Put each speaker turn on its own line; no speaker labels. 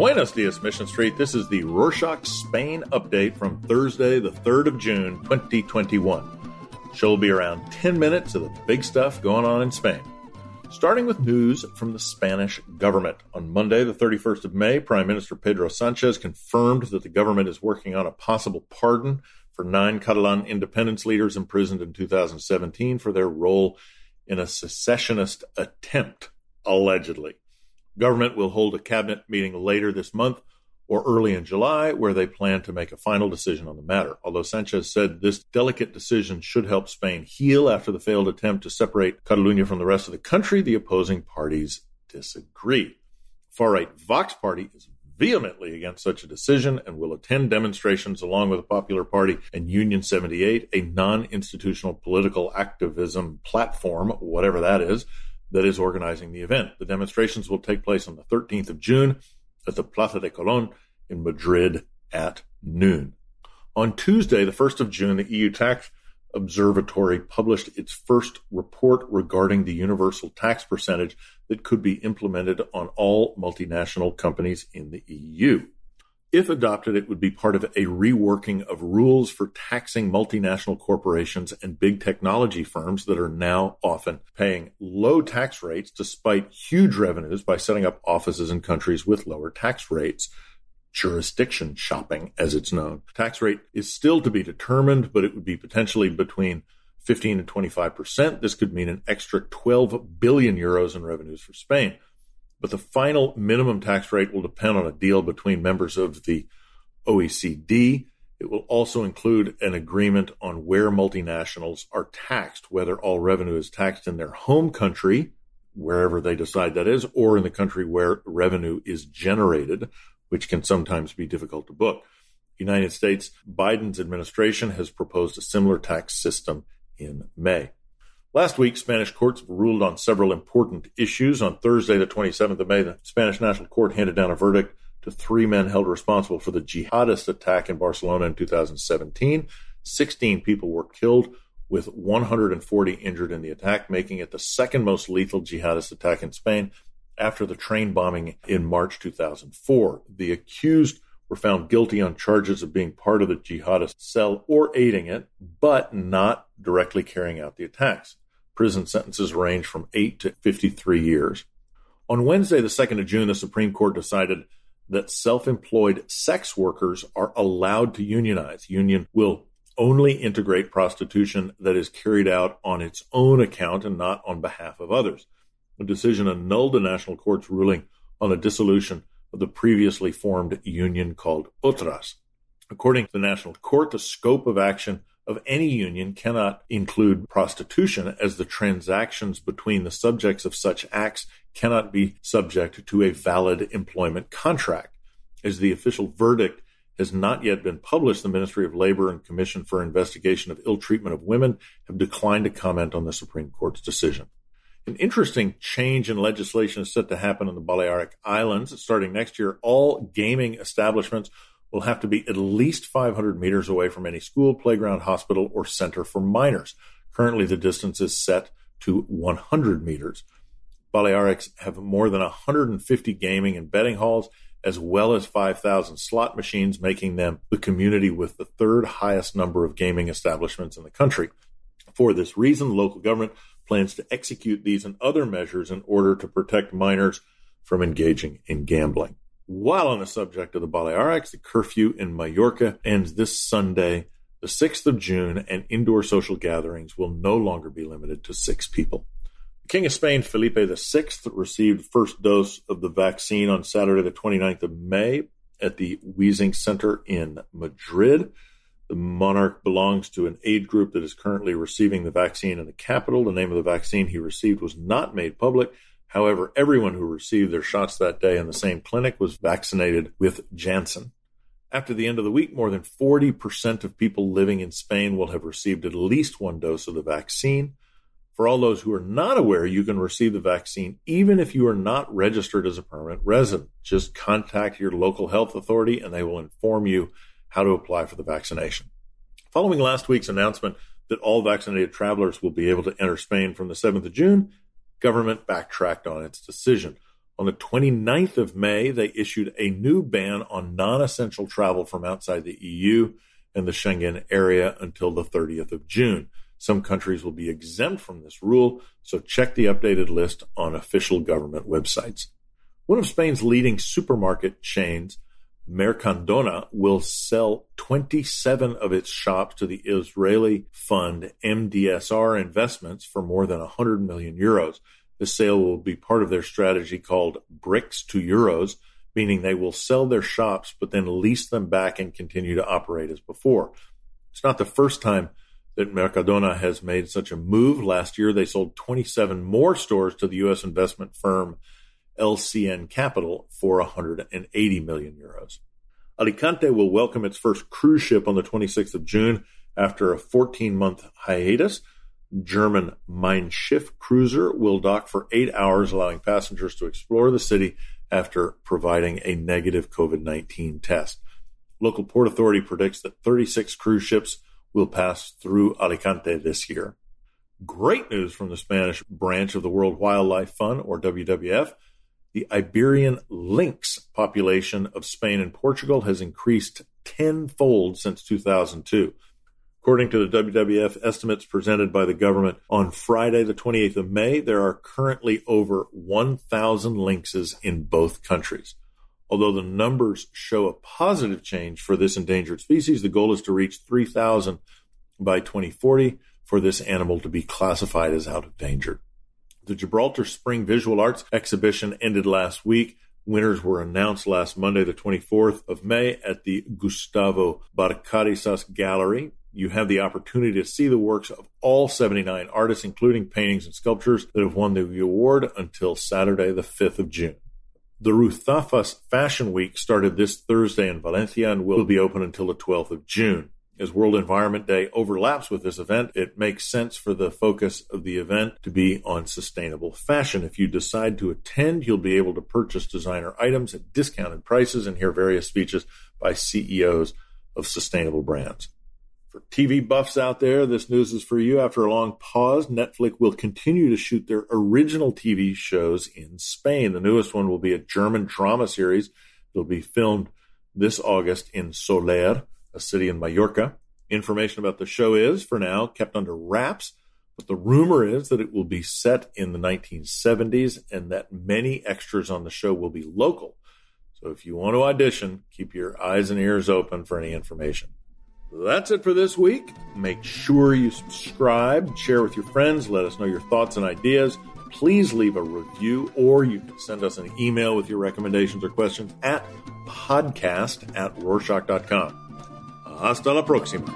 Buenos dias, Mission Street. This is the Rorschach Spain update from Thursday, the 3rd of June, 2021. Show will be around 10 minutes of the big stuff going on in Spain. Starting with news from the Spanish government. On Monday, the 31st of May, Prime Minister Pedro Sanchez confirmed that the government is working on a possible pardon for nine Catalan independence leaders imprisoned in 2017 for their role in a secessionist attempt, allegedly. Government will hold a cabinet meeting later this month or early in July where they plan to make a final decision on the matter. Although Sanchez said this delicate decision should help Spain heal after the failed attempt to separate Catalonia from the rest of the country, the opposing parties disagree. Far right Vox Party is vehemently against such a decision and will attend demonstrations along with the Popular Party and Union 78, a non institutional political activism platform, whatever that is, that is organizing the event. The demonstrations will take place on the 13th of June at the Plaza de Colón in Madrid at noon. On Tuesday, the 1st of June, the EU Tax Observatory published its first report regarding the universal tax percentage that could be implemented on all multinational companies in the EU. If adopted, it would be part of a reworking of rules for taxing multinational corporations and big technology firms that are now often paying low tax rates despite huge revenues by setting up offices in countries with lower tax rates. Jurisdiction shopping, as it's known. Tax rate is still to be determined, but it would be potentially between 15 and 25 percent. This could mean an extra 12 billion euros in revenues for Spain but the final minimum tax rate will depend on a deal between members of the OECD. It will also include an agreement on where multinationals are taxed, whether all revenue is taxed in their home country, wherever they decide that is, or in the country where revenue is generated, which can sometimes be difficult to book. United States Biden's administration has proposed a similar tax system in May. Last week, Spanish courts ruled on several important issues. On Thursday, the 27th of May, the Spanish National Court handed down a verdict to three men held responsible for the jihadist attack in Barcelona in 2017. 16 people were killed, with 140 injured in the attack, making it the second most lethal jihadist attack in Spain after the train bombing in March 2004. The accused were found guilty on charges of being part of the jihadist cell or aiding it, but not directly carrying out the attacks. Prison sentences range from 8 to 53 years. On Wednesday, the 2nd of June, the Supreme Court decided that self employed sex workers are allowed to unionize. Union will only integrate prostitution that is carried out on its own account and not on behalf of others. The decision annulled the national court's ruling on the dissolution of the previously formed union called Otras. According to the national court, the scope of action of any union cannot include prostitution, as the transactions between the subjects of such acts cannot be subject to a valid employment contract. As the official verdict has not yet been published, the Ministry of Labor and Commission for Investigation of Ill Treatment of Women have declined to comment on the Supreme Court's decision. An interesting change in legislation is set to happen in the Balearic Islands. Starting next year, all gaming establishments will have to be at least 500 meters away from any school, playground, hospital, or center for minors. Currently, the distance is set to 100 meters. Balearics have more than 150 gaming and betting halls, as well as 5,000 slot machines, making them the community with the third highest number of gaming establishments in the country. For this reason, local government plans to execute these and other measures in order to protect minors from engaging in gambling. While on the subject of the Balearics, the curfew in Mallorca ends this Sunday, the 6th of June, and indoor social gatherings will no longer be limited to six people. The King of Spain, Felipe VI, received first dose of the vaccine on Saturday, the 29th of May, at the WiZink Center in Madrid. The monarch belongs to an aid group that is currently receiving the vaccine in the capital. The name of the vaccine he received was not made public. However, everyone who received their shots that day in the same clinic was vaccinated with Janssen. After the end of the week, more than 40% of people living in Spain will have received at least one dose of the vaccine. For all those who are not aware, you can receive the vaccine even if you are not registered as a permanent resident. Just contact your local health authority and they will inform you how to apply for the vaccination. Following last week's announcement that all vaccinated travelers will be able to enter Spain from the 7th of June, government backtracked on its decision. On the 29th of May, they issued a new ban on non essential travel from outside the EU and the Schengen area until the 30th of June. Some countries will be exempt from this rule, so check the updated list on official government websites. One of Spain's leading supermarket chains, Mercadona, will sell 27 of its shops to the Israeli fund MDSR Investments for more than 100 million euros. The sale will be part of their strategy called Bricks to Euros, meaning they will sell their shops but then lease them back and continue to operate as before. It's not the first time that Mercadona has made such a move. Last year, they sold 27 more stores to the U.S. investment firm LCN Capital for 180 million euros. Alicante will welcome its first cruise ship on the 26th of June after a 14 month hiatus. German Mein Schiff cruiser will dock for eight hours, allowing passengers to explore the city after providing a negative COVID 19 test. Local port authority predicts that 36 cruise ships will pass through Alicante this year. Great news from the Spanish branch of the World Wildlife Fund, or WWF. The Iberian lynx population of Spain and Portugal has increased tenfold since 2002. According to the WWF estimates presented by the government on Friday, the 28th of May, there are currently over 1,000 lynxes in both countries. Although the numbers show a positive change for this endangered species, the goal is to reach 3,000 by 2040 for this animal to be classified as out of danger. The Gibraltar Spring Visual Arts exhibition ended last week. Winners were announced last Monday, the 24th of May, at the Gustavo Bacarisas Gallery. You have the opportunity to see the works of all 79 artists, including paintings and sculptures that have won the award until Saturday, the 5th of June. The Ruzafas Fashion Week started this Thursday in Valencia and will be open until the 12th of June. As World Environment Day overlaps with this event, it makes sense for the focus of the event to be on sustainable fashion. If you decide to attend, you'll be able to purchase designer items at discounted prices and hear various speeches by CEOs of sustainable brands. For TV buffs out there, this news is for you. After a long pause, Netflix will continue to shoot their original TV shows in Spain. The newest one will be a German drama series. It'll be filmed this August in Sóller, a city in Mallorca. Information about the show is, for now, kept under wraps, but the rumor is that it will be set in the 1970s and that many extras on the show will be local. So if you want to audition, keep your eyes and ears open for any information. That's it for this week. Make sure you subscribe, share with your friends, let us know your thoughts and ideas. Please leave a review or you can send us an email with your recommendations or questions at podcast at rorschach.com. Hasta la próxima.